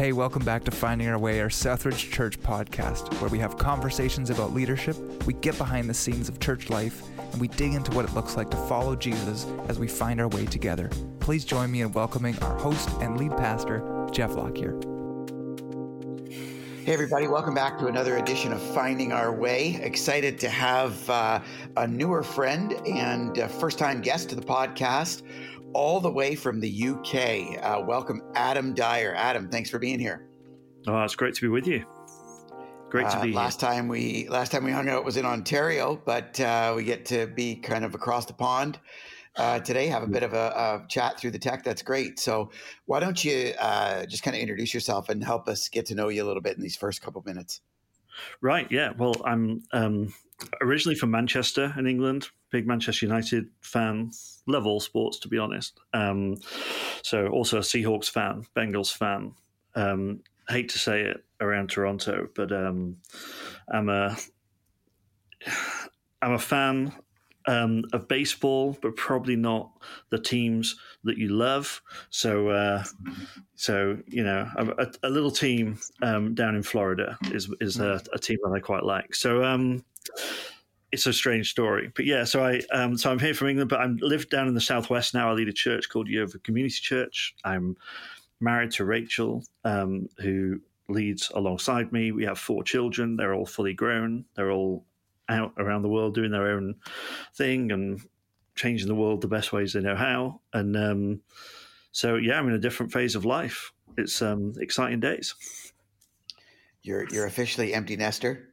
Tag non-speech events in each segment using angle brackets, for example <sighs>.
Hey, welcome back to Finding Our Way, our Southridge Church podcast, where we have conversations about leadership, we get behind the scenes of church life, and we dig into what it looks like to follow Jesus as we find our way together. Please join me in welcoming our host and lead pastor, Jeff Lockyer. Hey, everybody, welcome back to another edition of Finding Our Way. Excited to have uh, a newer friend and first time guest to the podcast, all the way from the UK. Uh, welcome, Adam Dyer. Adam, thanks for being here. Oh, it's great to be with you. Great to uh, be last here. time we last time we hung out was in Ontario, but uh, we get to be kind of across the pond uh, today. Have a bit of a, a, chat through the tech. That's great. So why don't you uh, just kind of introduce yourself and help us get to know you a little bit in these first couple minutes? Right. Yeah. Well, I'm um, originally from Manchester in England. Big Manchester United fan. Love all sports, to be honest. Um, so also a Seahawks fan, Bengals fan. Um, hate to say it around Toronto, but um, I'm a I'm a fan um, of baseball, but probably not the teams that you love. So, uh, so you know, a, a little team um, down in Florida is is a, a, team that I quite like. So. Um, it's a strange story, but yeah. So I, um, so I'm here from England, but I live down in the southwest now. I lead a church called Yeovil Community Church. I'm married to Rachel, um, who leads alongside me. We have four children. They're all fully grown. They're all out around the world doing their own thing and changing the world the best ways they know how. And um, so, yeah, I'm in a different phase of life. It's um, exciting days. You're you're officially empty nester,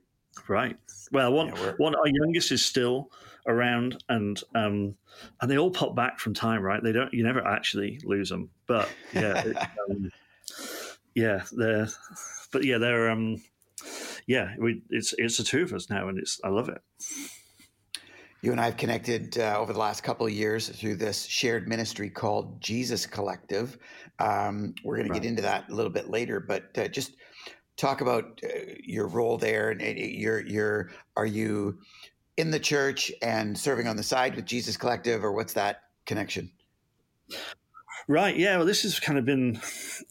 right? Well, one yeah, one our youngest is still around, and um, and they all pop back from time, right? They don't. You never actually lose them, but yeah, it, <laughs> um, yeah, they're but yeah, they're um, yeah, we, it's it's the two of us now, and it's I love it. You and I have connected uh, over the last couple of years through this shared ministry called Jesus Collective. Um, we're going right. to get into that a little bit later, but uh, just talk about uh, your role there and your your are you in the church and serving on the side with Jesus Collective, or what's that connection? Right. Yeah. Well, this has kind of been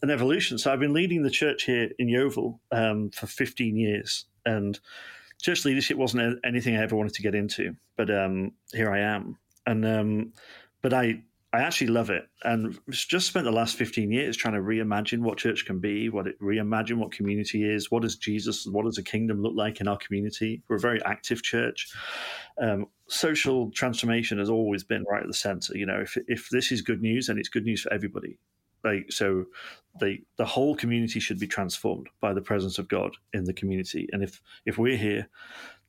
an evolution. So I've been leading the church here in Yeovil um, for 15 years, and church leadership wasn't anything I ever wanted to get into, but um, here I am. And um, but I I actually love it, and just spent the last 15 years trying to reimagine what church can be, what it reimagine what community is, what does Jesus, what does a kingdom look like in our community. We're a very active church. Um, social transformation has always been right at the center. You know, if if this is good news, then it's good news for everybody. Like so, the the whole community should be transformed by the presence of God in the community. And if if we're here,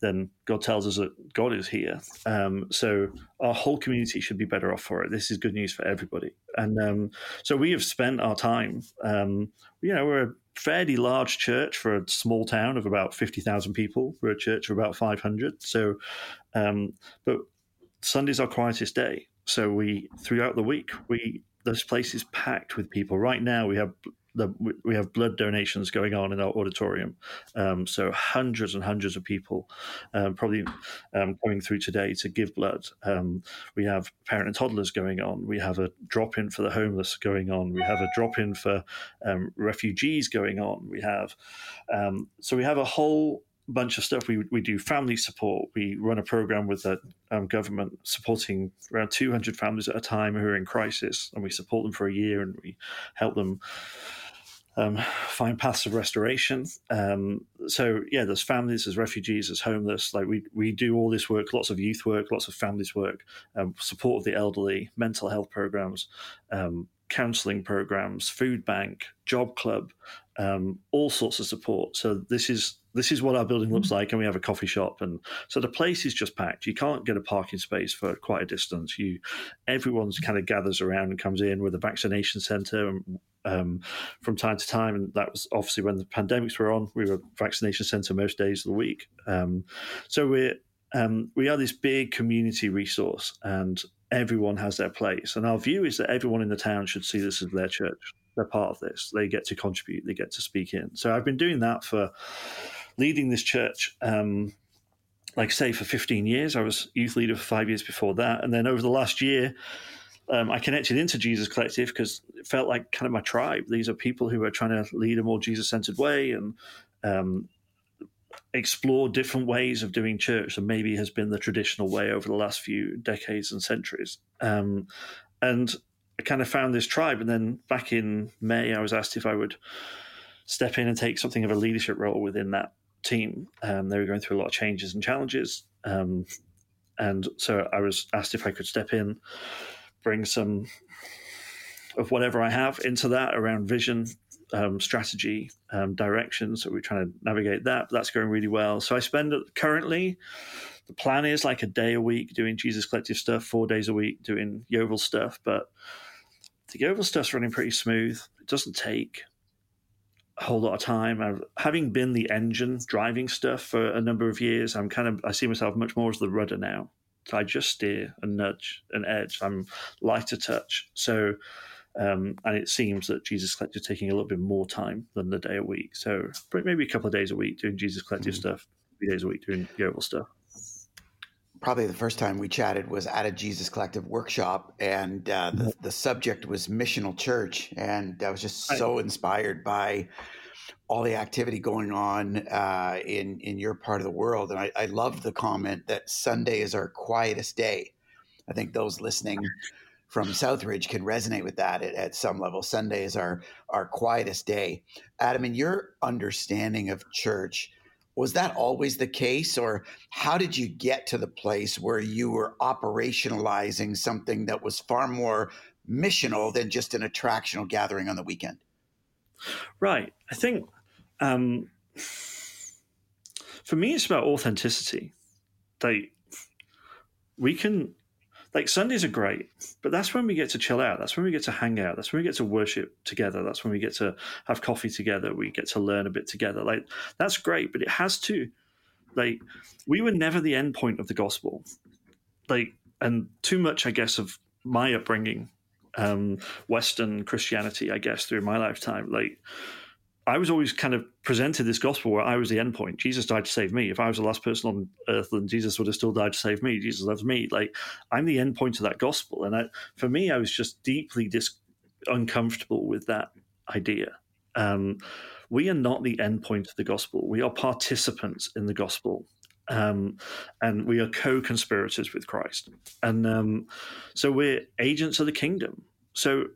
then God tells us that God is here. Um, so our whole community should be better off for it. This is good news for everybody. And um, so we have spent our time. Um, you know, we're a fairly large church for a small town of about fifty thousand people. We're a church of about five hundred. So, um, but Sunday's our quietest day. So we throughout the week we this place is packed with people. Right now we have the, we have blood donations going on in our auditorium. Um, so hundreds and hundreds of people um, probably um, coming through today to give blood. Um, we have parent and toddlers going on. We have a drop in for the homeless going on. We have a drop in for um, refugees going on. We have um, so we have a whole bunch of stuff. We, we do family support. We run a program with the um, government supporting around 200 families at a time who are in crisis, and we support them for a year and we help them um, find paths of restoration. Um, so yeah, there's families, there's refugees, there's homeless. Like we we do all this work, lots of youth work, lots of families work, um, support of the elderly, mental health programs, um, counselling programs, food bank, job club, um, all sorts of support. So this is this is what our building looks like, and we have a coffee shop, and so the place is just packed. You can't get a parking space for quite a distance. You, everyone's kind of gathers around and comes in with a vaccination centre, and um, from time to time, and that was obviously when the pandemics were on. We were vaccination centre most days of the week. Um, so we're um, we are this big community resource, and everyone has their place. And our view is that everyone in the town should see this as their church. They're part of this. They get to contribute. They get to speak in. So I've been doing that for leading this church. Um, like say, for 15 years, I was youth leader for five years before that, and then over the last year, um, I connected into Jesus Collective because it felt like kind of my tribe. These are people who are trying to lead a more Jesus centered way and um, explore different ways of doing church than maybe has been the traditional way over the last few decades and centuries. Um, and I kind of found this tribe. And then back in May, I was asked if I would step in and take something of a leadership role within that team. Um, they were going through a lot of changes and challenges. Um, and so I was asked if I could step in, bring some of whatever I have into that around vision, um, strategy, um, direction. So we're trying to navigate that. That's going really well. So I spend currently, the plan is like a day a week doing Jesus Collective stuff, four days a week doing Yeovil stuff. But the Yeovil stuff's running pretty smooth. It doesn't take a whole lot of time. I've, having been the engine driving stuff for a number of years, I'm kind of I see myself much more as the rudder now. I just steer and nudge and edge. I'm lighter touch. So um, and it seems that Jesus Collective taking a little bit more time than the day a week. So maybe a couple of days a week doing Jesus Collective mm-hmm. stuff, three days a week doing Yeovil stuff. Probably the first time we chatted was at a Jesus Collective workshop, and uh, the, the subject was missional church. And I was just so inspired by all the activity going on uh, in in your part of the world. And I, I loved the comment that Sunday is our quietest day. I think those listening from Southridge can resonate with that at, at some level. Sunday is our our quietest day. Adam, in your understanding of church, was that always the case, or how did you get to the place where you were operationalizing something that was far more missional than just an attractional gathering on the weekend? Right. I think um, for me, it's about authenticity. Like we can like Sundays are great, but that's when we get to chill out. That's when we get to hang out. That's when we get to worship together. That's when we get to have coffee together. We get to learn a bit together. Like that's great, but it has to like we were never the end point of the gospel. Like and too much, I guess, of my upbringing, um, Western Christianity, I guess, through my lifetime. Like I was always kind of presented this gospel where I was the end point. Jesus died to save me. If I was the last person on earth, then Jesus would have still died to save me. Jesus loves me. Like I'm the end point of that gospel, and I, for me, I was just deeply dis- uncomfortable with that idea. Um, we are not the end point of the gospel. We are participants in the gospel. Um, and we are co-conspirators with Christ, and um, so we're agents of the kingdom. So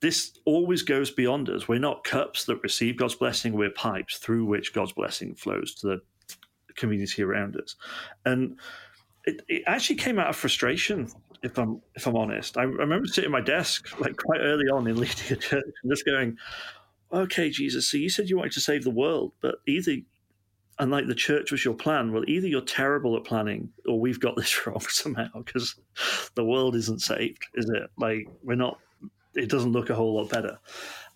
this always goes beyond us. We're not cups that receive God's blessing, we're pipes through which God's blessing flows to the community around us. And it, it actually came out of frustration, if I'm if I'm honest. I remember sitting at my desk like quite early on in leading a church and just going, Okay, Jesus, so you said you wanted to save the world, but either and like the church was your plan, well, either you're terrible at planning or we've got this <laughs> wrong somehow because the world isn't saved, is it? Like we're not it doesn't look a whole lot better.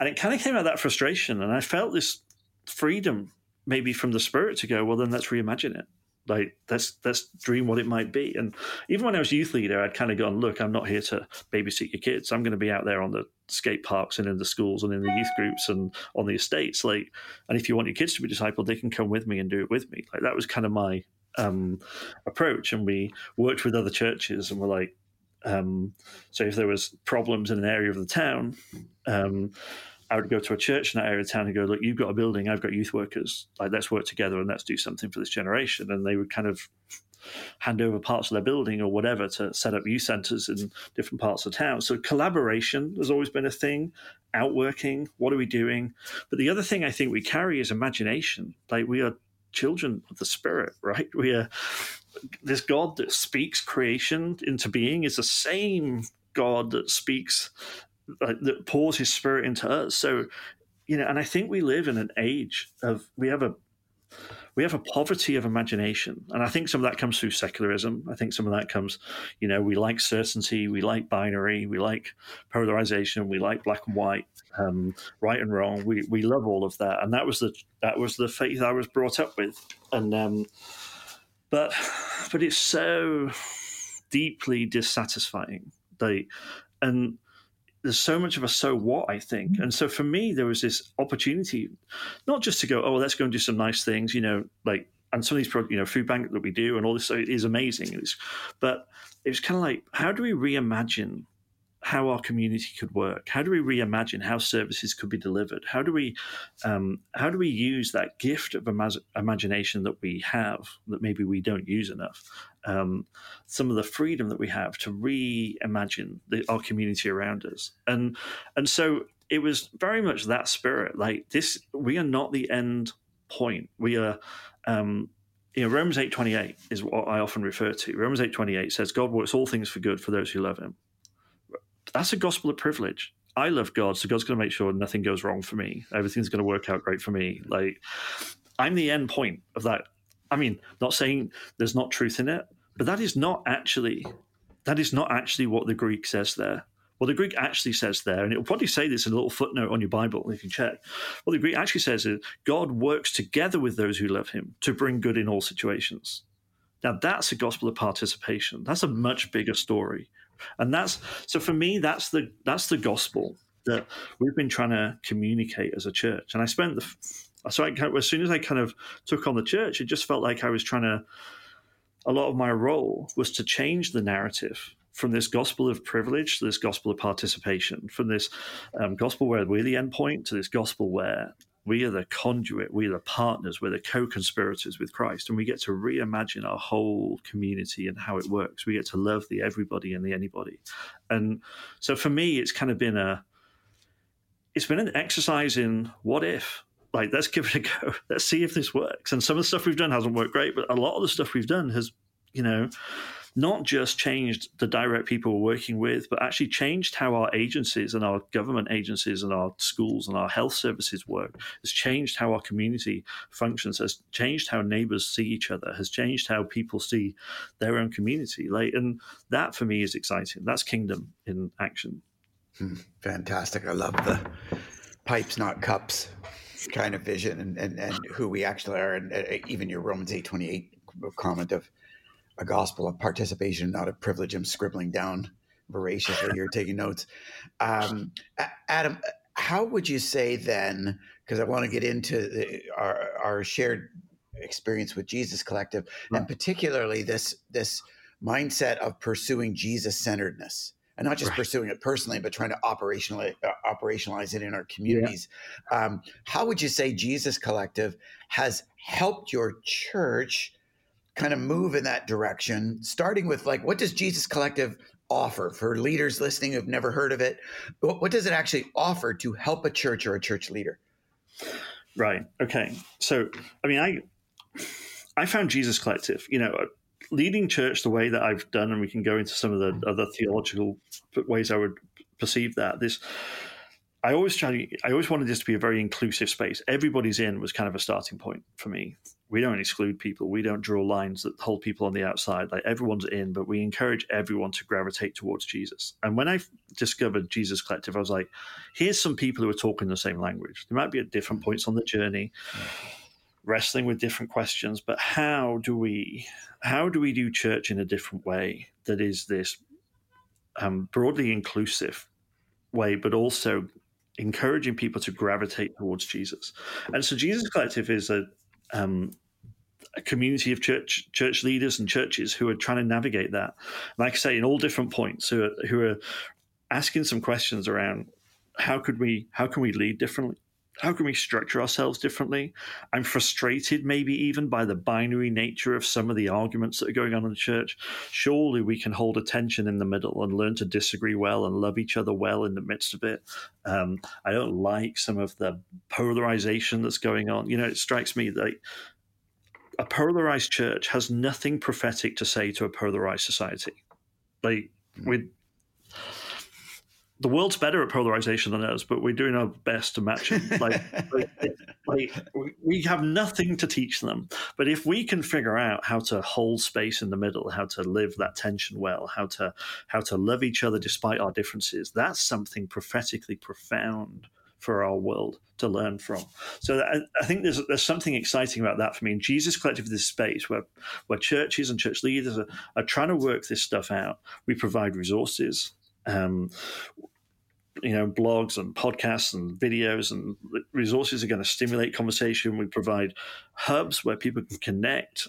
And it kind of came out of that frustration. And I felt this freedom maybe from the spirit to go, well, then let's reimagine it. Like let's let's dream what it might be. And even when I was youth leader, I'd kind of gone, look, I'm not here to babysit your kids. I'm going to be out there on the skate parks and in the schools and in the youth groups and on the estates. Like, and if you want your kids to be discipled, they can come with me and do it with me. Like that was kind of my um, approach. And we worked with other churches and we're like, um, so if there was problems in an area of the town, um, I would go to a church in that area of town and go, look, you've got a building, I've got youth workers. Like, let's work together and let's do something for this generation. And they would kind of hand over parts of their building or whatever to set up youth centers in different parts of town. So collaboration has always been a thing. Outworking, what are we doing? But the other thing I think we carry is imagination. Like we are children of the spirit, right? We are this God that speaks creation into being is the same God that speaks that pours His Spirit into us. So, you know, and I think we live in an age of we have a we have a poverty of imagination, and I think some of that comes through secularism. I think some of that comes, you know, we like certainty, we like binary, we like polarization, we like black and white, um, right and wrong. We we love all of that, and that was the that was the faith I was brought up with, and um, but but it's so deeply dissatisfying. They and there's so much of a so what I think, mm-hmm. and so for me there was this opportunity, not just to go oh let's go and do some nice things, you know, like and some of these pro- you know food bank that we do and all this is amazing, it's, but it was kind of like how do we reimagine how our community could work? How do we reimagine how services could be delivered? How do we um, how do we use that gift of imag- imagination that we have that maybe we don't use enough? Um, some of the freedom that we have to reimagine the, our community around us, and and so it was very much that spirit. Like this, we are not the end point. We are. Um, you know, Romans eight twenty eight is what I often refer to. Romans eight twenty eight says, "God works all things for good for those who love Him." That's a gospel of privilege. I love God, so God's going to make sure nothing goes wrong for me. Everything's going to work out great for me. Like, I'm the end point of that. I mean, not saying there's not truth in it, but that is not actually that is not actually what the Greek says there. Well, the Greek actually says there, and it'll probably say this in a little footnote on your Bible if you check. What the Greek actually says is God works together with those who love him to bring good in all situations. Now, that's a gospel of participation. That's a much bigger story. And that's so for me, that's the that's the gospel that we've been trying to communicate as a church. And I spent the so I, as soon as I kind of took on the church, it just felt like I was trying to. A lot of my role was to change the narrative from this gospel of privilege to this gospel of participation, from this um, gospel where we're the endpoint to this gospel where we are the conduit, we are the partners, we're the co conspirators with Christ, and we get to reimagine our whole community and how it works. We get to love the everybody and the anybody. And so for me, it's kind of been a it's been an exercise in what if like let's give it a <laughs> go let's see if this works and some of the stuff we've done hasn't worked great but a lot of the stuff we've done has you know not just changed the direct people we're working with, but actually changed how our agencies and our government agencies and our schools and our health services work, has changed how our community functions, has changed how neighbors see each other, has changed how people see their own community. Like, and that for me is exciting. That's kingdom in action. Hmm, fantastic. I love the pipes, not cups kind of vision and, and, and who we actually are. And uh, even your Romans 8 28 comment of a gospel of participation, not a privilege. I'm scribbling down voraciously here, taking notes. Um, Adam, how would you say then? Because I want to get into the, our, our shared experience with Jesus Collective, and particularly this this mindset of pursuing Jesus centeredness and not just right. pursuing it personally, but trying to operationalize, uh, operationalize it in our communities. Yeah. Um, how would you say Jesus Collective has helped your church kind of move in that direction, starting with like, what does Jesus Collective offer for leaders listening who've never heard of it? What, does it actually offer to help a church or a church leader? Right. Okay. So, I mean, I I found Jesus Collective, you know, leading church the way that I've done, and we can go into some of the other theological ways I would perceive that. This I always try. I always wanted this to be a very inclusive space. Everybody's in was kind of a starting point for me. We don't exclude people. We don't draw lines that hold people on the outside. Like everyone's in, but we encourage everyone to gravitate towards Jesus. And when I discovered Jesus Collective, I was like, here's some people who are talking the same language. They might be at different points on the journey, wrestling with different questions. But how do we how do we do church in a different way that is this um, broadly inclusive way, but also encouraging people to gravitate towards Jesus. And so Jesus Collective is a, um, a community of church church leaders and churches who are trying to navigate that. Like I say, in all different points, who are, who are asking some questions around how could we how can we lead differently how can we structure ourselves differently? I'm frustrated, maybe even by the binary nature of some of the arguments that are going on in the church. Surely we can hold a tension in the middle and learn to disagree well and love each other well in the midst of it. Um, I don't like some of the polarization that's going on. You know, it strikes me that a polarized church has nothing prophetic to say to a polarized society. Like, mm. The world's better at polarization than us, but we're doing our best to match it. <laughs> Like, like, like, we have nothing to teach them. But if we can figure out how to hold space in the middle, how to live that tension well, how to how to love each other despite our differences, that's something prophetically profound for our world to learn from. So I, I think there's there's something exciting about that for me. And Jesus Collective is this space where where churches and church leaders are, are trying to work this stuff out. We provide resources um, you know, blogs and podcasts and videos and resources are going to stimulate conversation. We provide hubs where people can connect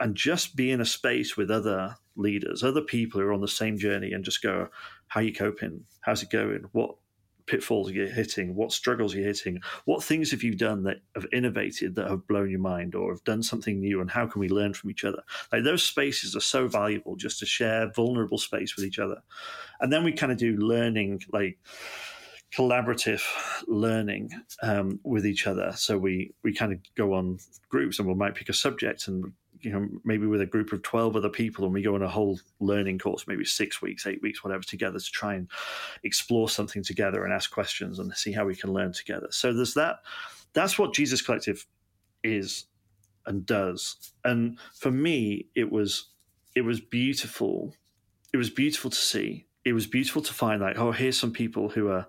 and just be in a space with other leaders, other people who are on the same journey, and just go, "How are you coping? How's it going? What pitfalls you're you hitting? What struggles you're you hitting? What things have you done that have innovated that have blown your mind, or have done something new? And how can we learn from each other? Like those spaces are so valuable just to share vulnerable space with each other, and then we kind of do learning like collaborative learning um, with each other. So we we kind of go on groups and we might pick a subject and you know maybe with a group of 12 other people and we go on a whole learning course maybe six weeks eight weeks whatever together to try and explore something together and ask questions and see how we can learn together. So there's that. That's what jesus collective is and does. And for me it was it was beautiful. It was beautiful to see. It was beautiful to find like oh here's some people who are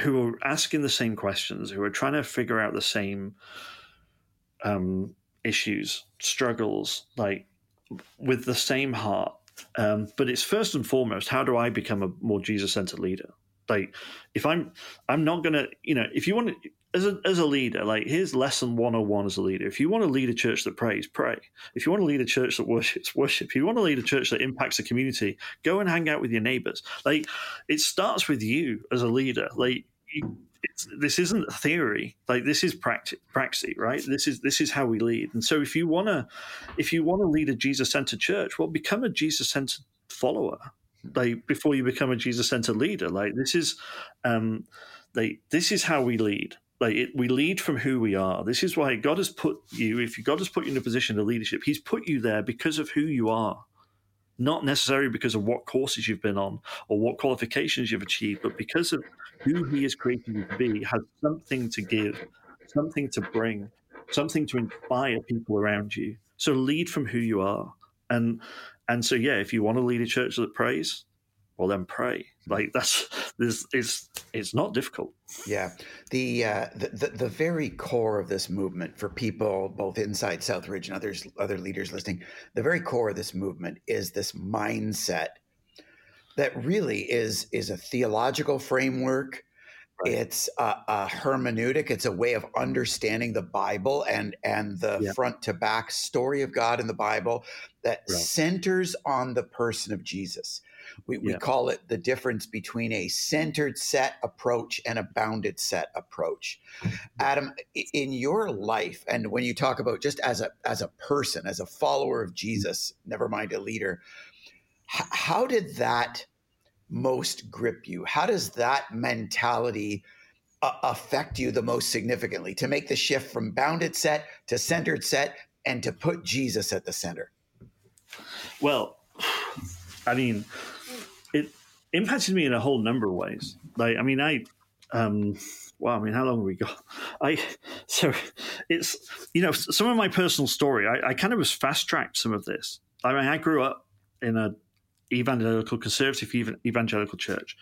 who are asking the same questions who are trying to figure out the same um issues, struggles, like with the same heart. Um, but it's first and foremost, how do I become a more Jesus centered leader? Like, if I'm, I'm not gonna, you know, if you want to, as a, as a leader, like here's lesson 101 as a leader. If you want to lead a church that prays, pray. If you want to lead a church that worships, worship. If you want to lead a church that impacts the community, go and hang out with your neighbors. Like it starts with you as a leader. Like you, this isn't theory. Like this is practice right? This is this is how we lead. And so if you want to if you want to lead a jesus-centered church well become a jesus-centered follower. Like before you become a jesus-centered leader. Like this is um like this is how we lead. Like it, we lead from who we are. This is why god has put you if god has put you in a position of leadership he's put you there because of who you are not necessarily because of what courses you've been on or what qualifications you've achieved, but because of who he has created you to be, has something to give, something to bring, something to inspire people around you. So lead from who you are. And and so yeah, if you want to lead a church that prays, well then pray like that's this is it's not difficult yeah the, uh, the, the the very core of this movement for people both inside southridge and others other leaders listening the very core of this movement is this mindset that really is is a theological framework Right. It's a, a, hermeneutic. It's a way of understanding the Bible and and the yeah. front to back story of God in the Bible that right. centers on the person of Jesus. We, we yeah. call it the difference between a centered set approach and a bounded set approach. Adam, in your life, and when you talk about just as a as a person, as a follower of Jesus, never mind a leader, h- how did that most grip you? How does that mentality uh, affect you the most significantly to make the shift from bounded set to centered set and to put Jesus at the center? Well, <sighs> I mean, impacted me in a whole number of ways. Like, I mean, I, um, wow, I mean, how long have we got? I, <laughs> so it's, you know, some of my personal story, I, I kind of was fast tracked some of this. I mean, I grew up in a evangelical, conservative evangelical church.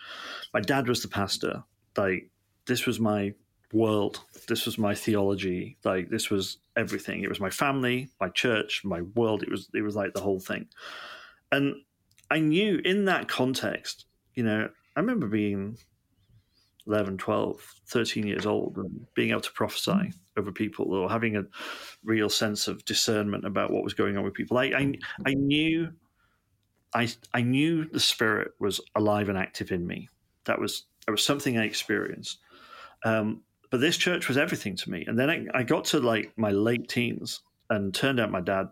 My dad was the pastor. Like, this was my world. This was my theology. Like, this was everything. It was my family, my church, my world. It was, it was like the whole thing. And I knew in that context, you know, I remember being 11, 12, 13 years old and being able to prophesy over people or having a real sense of discernment about what was going on with people. I, I, I knew I, I knew the spirit was alive and active in me. That was, that was something I experienced. Um, but this church was everything to me. And then I, I got to like my late teens and turned out my dad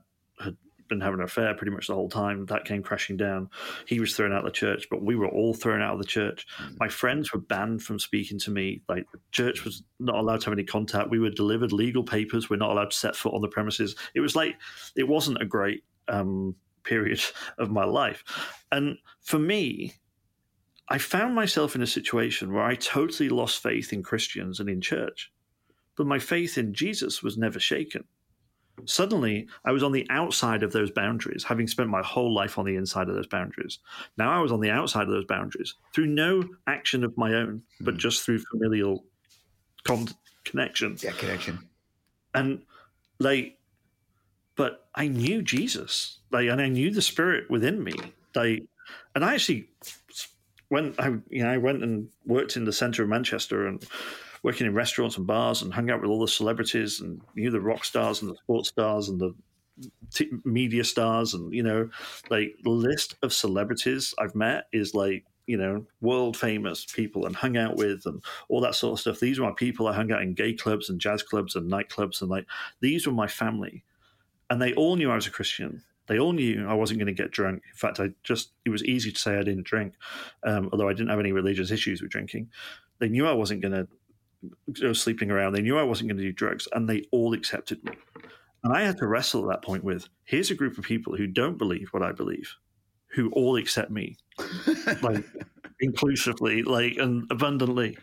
been having an affair pretty much the whole time. That came crashing down. He was thrown out of the church, but we were all thrown out of the church. Mm. My friends were banned from speaking to me. Like the church was not allowed to have any contact. We were delivered legal papers. We're not allowed to set foot on the premises. It was like it wasn't a great um, period <laughs> of my life. And for me, I found myself in a situation where I totally lost faith in Christians and in church, but my faith in Jesus was never shaken. Suddenly, I was on the outside of those boundaries, having spent my whole life on the inside of those boundaries. Now I was on the outside of those boundaries through no action of my own, but mm. just through familial con- connection. Yeah, connection. And like, but I knew Jesus, like, and I knew the Spirit within me. Like, and I actually went, I you know, I went and worked in the center of Manchester and working in restaurants and bars and hung out with all the celebrities and knew the rock stars and the sports stars and the t- media stars and you know like the list of celebrities I've met is like you know world famous people and hung out with and all that sort of stuff. These were my people I hung out in gay clubs and jazz clubs and nightclubs and like these were my family, and they all knew I was a Christian. They all knew I wasn't going to get drunk. In fact, I just it was easy to say I didn't drink, um, although I didn't have any religious issues with drinking. They knew I wasn't going to go sleeping around. They knew I wasn't going to do drugs, and they all accepted me. And I had to wrestle at that point with here's a group of people who don't believe what I believe, who all accept me, like <laughs> inclusively, like and abundantly,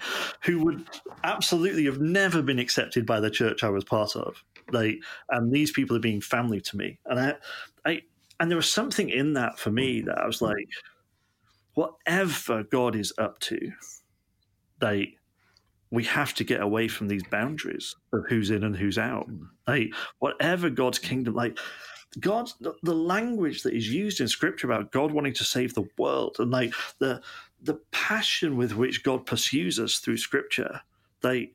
who would absolutely have never been accepted by the church I was part of. Like, and these people are being family to me, and I, I, and there was something in that for me that I was like, whatever God is up to, they we have to get away from these boundaries of who's in and who's out. Hmm. Like whatever God's kingdom, like God, the, the language that is used in Scripture about God wanting to save the world, and like the the passion with which God pursues us through Scripture, they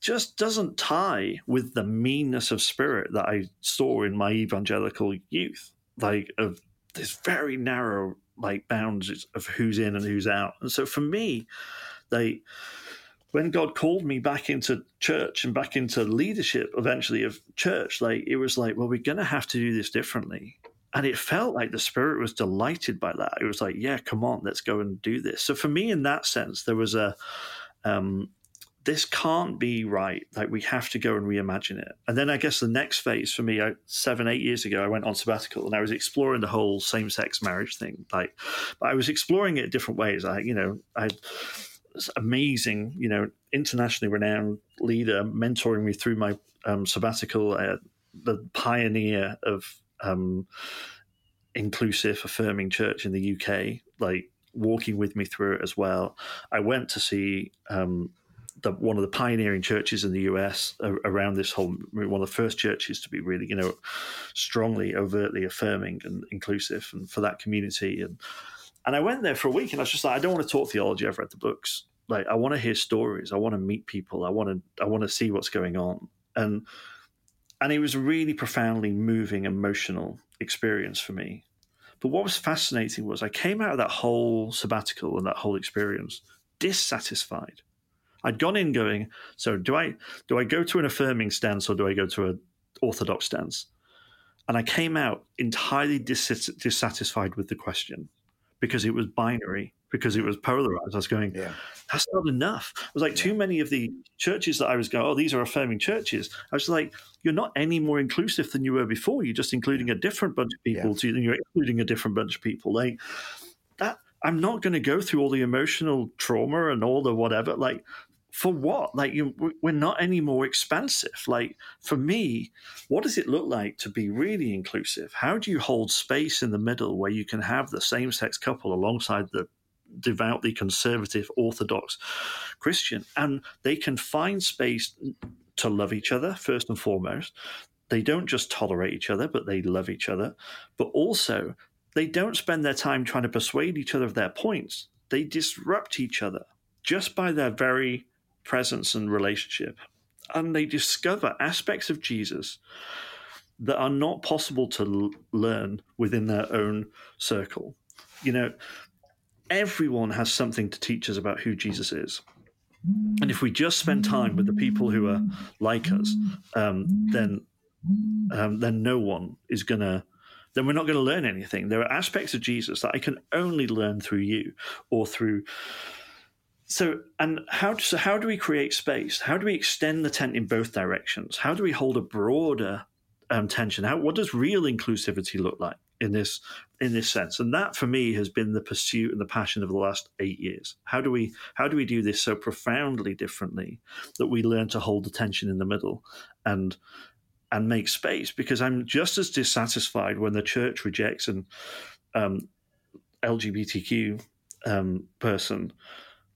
just doesn't tie with the meanness of spirit that I saw in my evangelical youth, like of this very narrow like bounds of who's in and who's out. And so for me, they when God called me back into church and back into leadership eventually of church, like it was like, well, we're going to have to do this differently. And it felt like the spirit was delighted by that. It was like, yeah, come on, let's go and do this. So for me, in that sense, there was a, um, this can't be right. Like we have to go and reimagine it. And then I guess the next phase for me, I, seven, eight years ago, I went on sabbatical and I was exploring the whole same-sex marriage thing. Like, I was exploring it different ways. I, you know, I amazing, you know, internationally renowned leader mentoring me through my um, sabbatical, uh, the pioneer of um, inclusive, affirming church in the UK, like walking with me through it as well. I went to see um, the, one of the pioneering churches in the US around this whole one of the first churches to be really, you know, strongly, overtly affirming and inclusive, and for that community and and I went there for a week and I was just like, I don't want to talk theology. I've read the books. Like, I want to hear stories. I want to meet people. I want to, I want to see what's going on. And, and it was a really profoundly moving, emotional experience for me. But what was fascinating was I came out of that whole sabbatical and that whole experience dissatisfied. I'd gone in going, so do I do I go to an affirming stance or do I go to an orthodox stance? And I came out entirely dis- dissatisfied with the question because it was binary, because it was polarized. I was going, yeah. that's not enough. It was like yeah. too many of the churches that I was going, oh, these are affirming churches. I was like, you're not any more inclusive than you were before. You're just including a different bunch of people. Yeah. To, you're including a different bunch of people. Like that. I'm not going to go through all the emotional trauma and all the whatever. Like for what? Like you, we're not any more expansive. Like for me, what does it look like to be really inclusive? How do you hold space in the middle where you can have the same-sex couple alongside the devoutly conservative Orthodox Christian, and they can find space to love each other first and foremost. They don't just tolerate each other, but they love each other. But also, they don't spend their time trying to persuade each other of their points. They disrupt each other just by their very presence and relationship. And they discover aspects of Jesus that are not possible to l- learn within their own circle. You know, everyone has something to teach us about who Jesus is. And if we just spend time with the people who are like us, um, then um, then no one is gonna. Then we're not going to learn anything. There are aspects of Jesus that I can only learn through you or through so and how so how do we create space? How do we extend the tent in both directions? How do we hold a broader um, tension? How what does real inclusivity look like in this in this sense? And that for me has been the pursuit and the passion of the last eight years. How do we how do we do this so profoundly differently that we learn to hold the tension in the middle and and make space? Because i'm just as dissatisfied when the church rejects an um, lgbtq um, person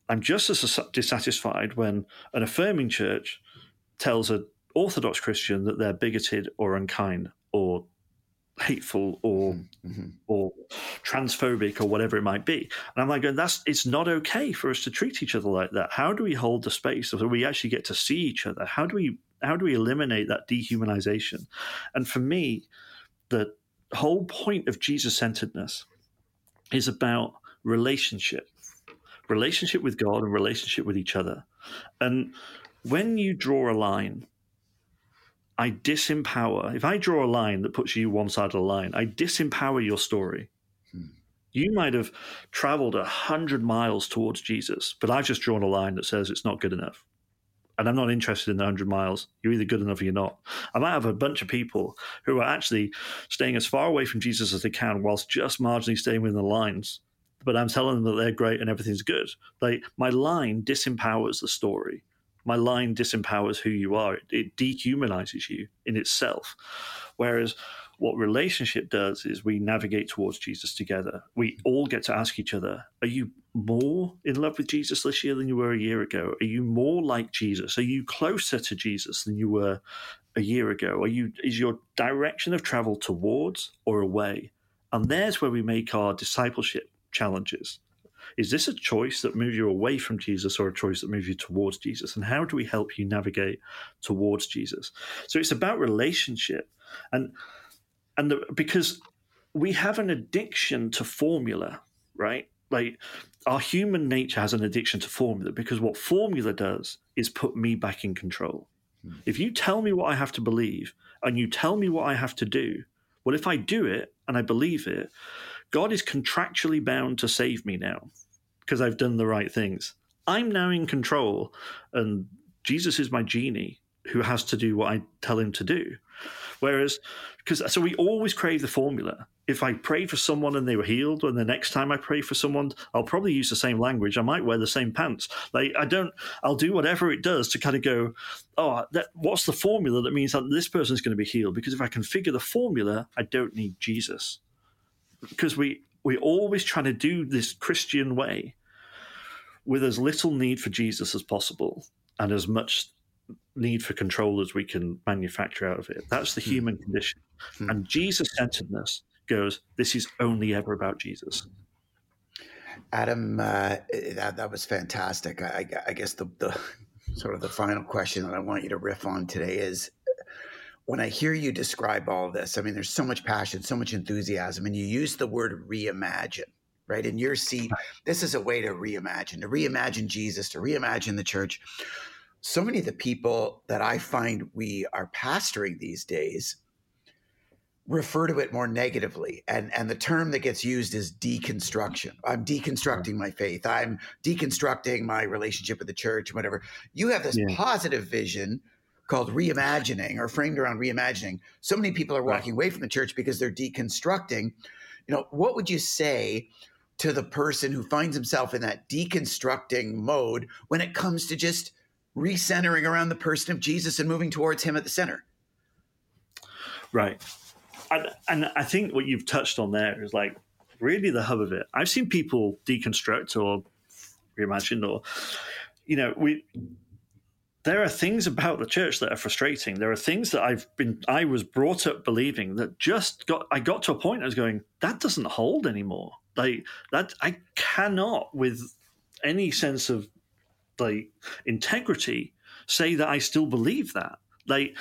I'm just as dissatisfied when an affirming church tells an Orthodox Christian that they're bigoted or unkind or hateful or mm-hmm. or transphobic or whatever it might be. And I'm like, that's it's not okay for us to treat each other like that. How do we hold the space so that we actually get to see each other? How do we how do we eliminate that dehumanization? And for me, the whole point of Jesus centeredness is about relationship, relationship with God and relationship with each other. And when you draw a line, I disempower. If I draw a line that puts you one side of the line, I disempower your story. Hmm. You might have traveled a hundred miles towards Jesus, but I've just drawn a line that says it's not good enough and I'm not interested in the 100 miles. You're either good enough or you're not. I might have a bunch of people who are actually staying as far away from Jesus as they can whilst just marginally staying within the lines. But I'm telling them that they're great and everything's good. Like my line disempowers the story. My line disempowers who you are. It, it dehumanizes you in itself. Whereas what relationship does is we navigate towards Jesus together. We all get to ask each other, Are you more in love with Jesus this year than you were a year ago? Are you more like Jesus? Are you closer to Jesus than you were a year ago? Are you is your direction of travel towards or away? And there's where we make our discipleship challenges. Is this a choice that moves you away from Jesus or a choice that moves you towards Jesus? And how do we help you navigate towards Jesus? So it's about relationship. And and the, because we have an addiction to formula, right? Like our human nature has an addiction to formula because what formula does is put me back in control. Hmm. If you tell me what I have to believe and you tell me what I have to do, well, if I do it and I believe it, God is contractually bound to save me now because I've done the right things. I'm now in control, and Jesus is my genie who has to do what I tell him to do. Whereas, because so we always crave the formula. If I prayed for someone and they were healed, and the next time I pray for someone, I'll probably use the same language. I might wear the same pants. Like I don't, I'll do whatever it does to kind of go, oh, that, what's the formula that means that this person's going to be healed? Because if I can figure the formula, I don't need Jesus. Because we we always try to do this Christian way with as little need for Jesus as possible and as much need for control as we can manufacture out of it. That's the hmm. human condition. Hmm. And Jesus centeredness goes, this is only ever about Jesus. Adam, uh, that, that was fantastic. I, I guess the, the sort of the final question that I want you to riff on today is when I hear you describe all this, I mean, there's so much passion, so much enthusiasm, and you use the word reimagine, right? In your seat, this is a way to reimagine, to reimagine Jesus, to reimagine the church. So many of the people that I find we are pastoring these days refer to it more negatively and and the term that gets used is deconstruction. I'm deconstructing my faith. I'm deconstructing my relationship with the church whatever. You have this yeah. positive vision called reimagining or framed around reimagining so many people are walking away from the church because they're deconstructing you know what would you say to the person who finds himself in that deconstructing mode when it comes to just recentering around the person of Jesus and moving towards him at the center. Right. And, and I think what you've touched on there is like really the hub of it. I've seen people deconstruct or reimagine or, you know, we, there are things about the church that are frustrating. There are things that I've been, I was brought up believing that just got, I got to a point I was going, that doesn't hold anymore. Like that, I cannot with any sense of like integrity say that I still believe that. Like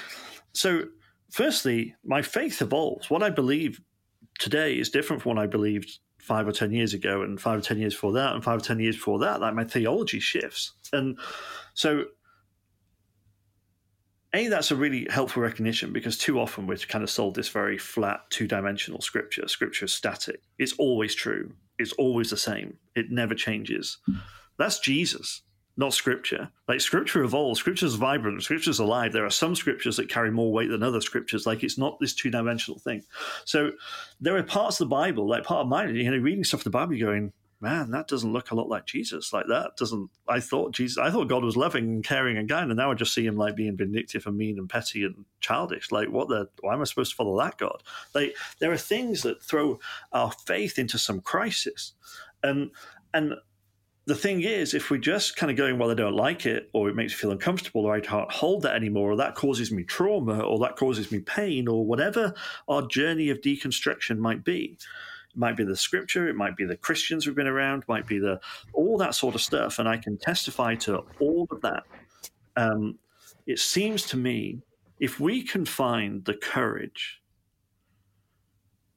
so firstly, my faith evolves. What I believe today is different from what I believed five or ten years ago and five or ten years before that and five or ten years before that. Like my theology shifts. And so a that's a really helpful recognition because too often we're kind of sold this very flat two-dimensional scripture scripture is static it's always true it's always the same it never changes that's jesus not scripture. Like scripture evolves, scripture's vibrant, scripture's alive. There are some scriptures that carry more weight than other scriptures. Like it's not this two dimensional thing. So there are parts of the Bible, like part of mine, you know, reading stuff in the Bible, going, man, that doesn't look a lot like Jesus. Like that doesn't. I thought Jesus. I thought God was loving and caring and kind, and now I just see him like being vindictive and mean and petty and childish. Like what the? Why am I supposed to follow that God? Like there are things that throw our faith into some crisis, and and the thing is, if we're just kind of going, well, I don't like it, or it makes me feel uncomfortable, or I can't hold that anymore, or that causes me trauma, or that causes me pain, or whatever our journey of deconstruction might be. It might be the scripture, it might be the Christians who've been around, might be the all that sort of stuff, and I can testify to all of that. Um, it seems to me, if we can find the courage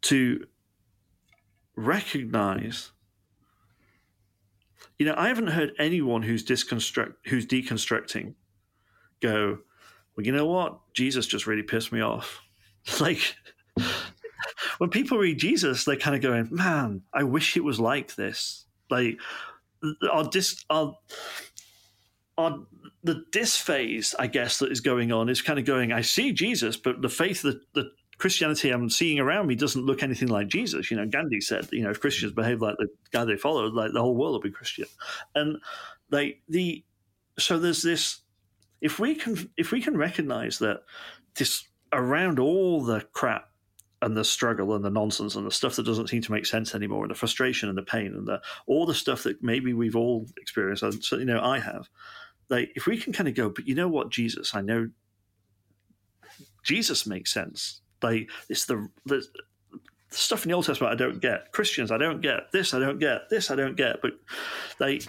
to recognize you know i haven't heard anyone who's who's deconstructing go well you know what jesus just really pissed me off <laughs> like when people read jesus they're kind of going man i wish it was like this like our dis our, our the dis phase i guess that is going on is kind of going i see jesus but the faith that the Christianity I'm seeing around me doesn't look anything like Jesus. You know, Gandhi said, you know, if Christians behave like the guy they follow, like the whole world will be Christian. And like the so there's this if we can if we can recognize that this around all the crap and the struggle and the nonsense and the stuff that doesn't seem to make sense anymore and the frustration and the pain and the all the stuff that maybe we've all experienced and so you know I have like if we can kind of go but you know what Jesus I know Jesus makes sense like it's the, the stuff in the Old Testament I don't get. Christians I don't get. This I don't get. This I don't get. But like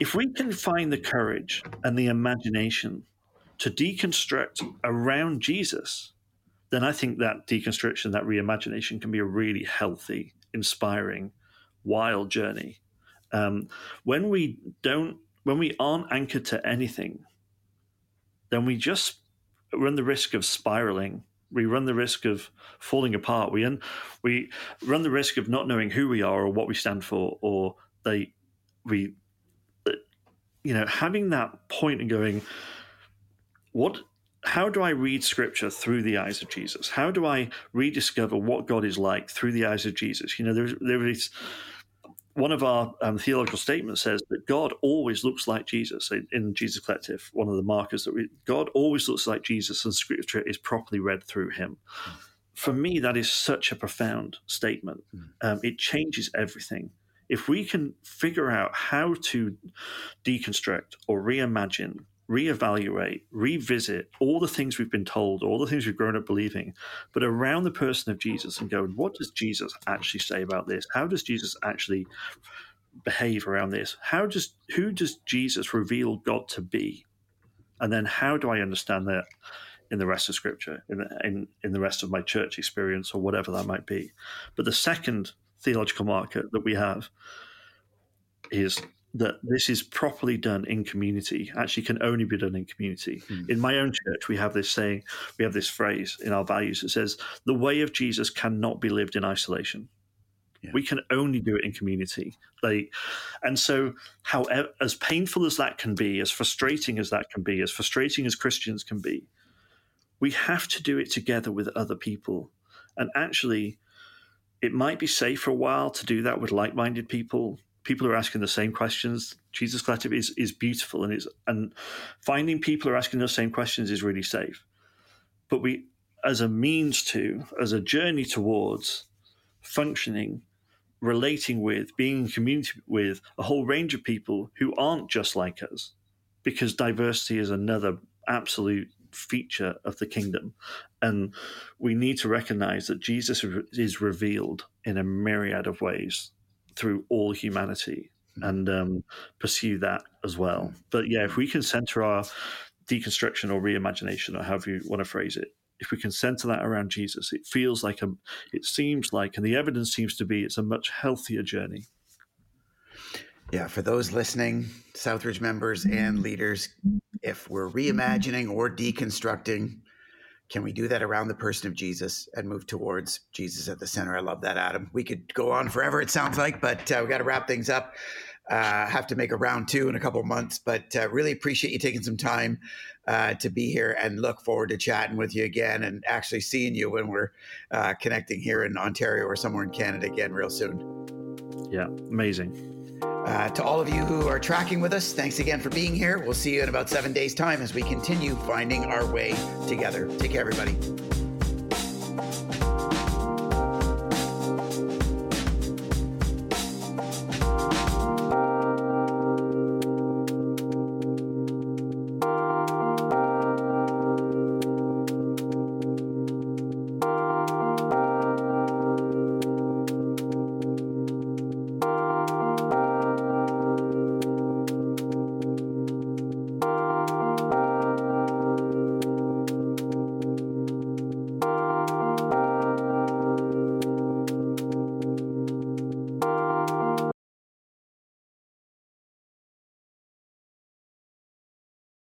if we can find the courage and the imagination to deconstruct around Jesus, then I think that deconstruction, that reimagination can be a really healthy, inspiring, wild journey. Um, when we don't, when we aren't anchored to anything, then we just run the risk of spiraling we run the risk of falling apart. We we run the risk of not knowing who we are or what we stand for, or they we you know having that point and going what how do I read scripture through the eyes of Jesus? How do I rediscover what God is like through the eyes of Jesus? You know, there, there is one of our um, theological statements says that God always looks like Jesus in, Jesus Collective. One of the markers that we, God always looks like Jesus, and Scripture is properly read through Him. For me, that is such a profound statement. Hmm. Um, it changes everything. If we can figure out how to deconstruct or reimagine reevaluate, revisit all the things we've been told, all the things we've grown up believing, but around the person of Jesus and go, what does Jesus actually say about this? How does Jesus actually behave around this? How does who does Jesus reveal God to be? And then how do I understand that in the rest of Scripture, in in, in the rest of my church experience, or whatever that might be? But the second theological marker that we have is that this is properly done in community actually can only be done in community. Mm. In my own church, we have this saying, we have this phrase in our values that says, the way of Jesus cannot be lived in isolation. Yeah. We can only do it in community. Like, and so, however, as painful as that can be, as frustrating as that can be, as frustrating as Christians can be, we have to do it together with other people. And actually, it might be safe for a while to do that with like-minded people people are asking the same questions. Jesus Collective is is beautiful, and it's and finding people are asking those same questions is really safe. But we, as a means to, as a journey towards functioning, relating with, being in community with a whole range of people who aren't just like us, because diversity is another absolute feature of the kingdom. And we need to recognize that Jesus is revealed in a myriad of ways through all humanity hmm. and um, pursue that as well. But yeah, if we can center our deconstruction or reimagination, or however you want to phrase it, if we can center that around Jesus, it feels like a, it seems like, and the evidence seems to be, it's a much healthier journey. Yeah, for those listening, Southridge members and leaders, if we're reimagining or deconstructing, can we do that around the person of Jesus and move towards Jesus at the center? I love that, Adam. We could go on forever, it sounds like, but uh, we got to wrap things up. Uh, have to make a round two in a couple months, but uh, really appreciate you taking some time uh, to be here and look forward to chatting with you again and actually seeing you when we're uh, connecting here in Ontario or somewhere in Canada again real soon. Yeah, amazing. Uh, to all of you who are tracking with us, thanks again for being here. We'll see you in about seven days' time as we continue finding our way together. Take care, everybody.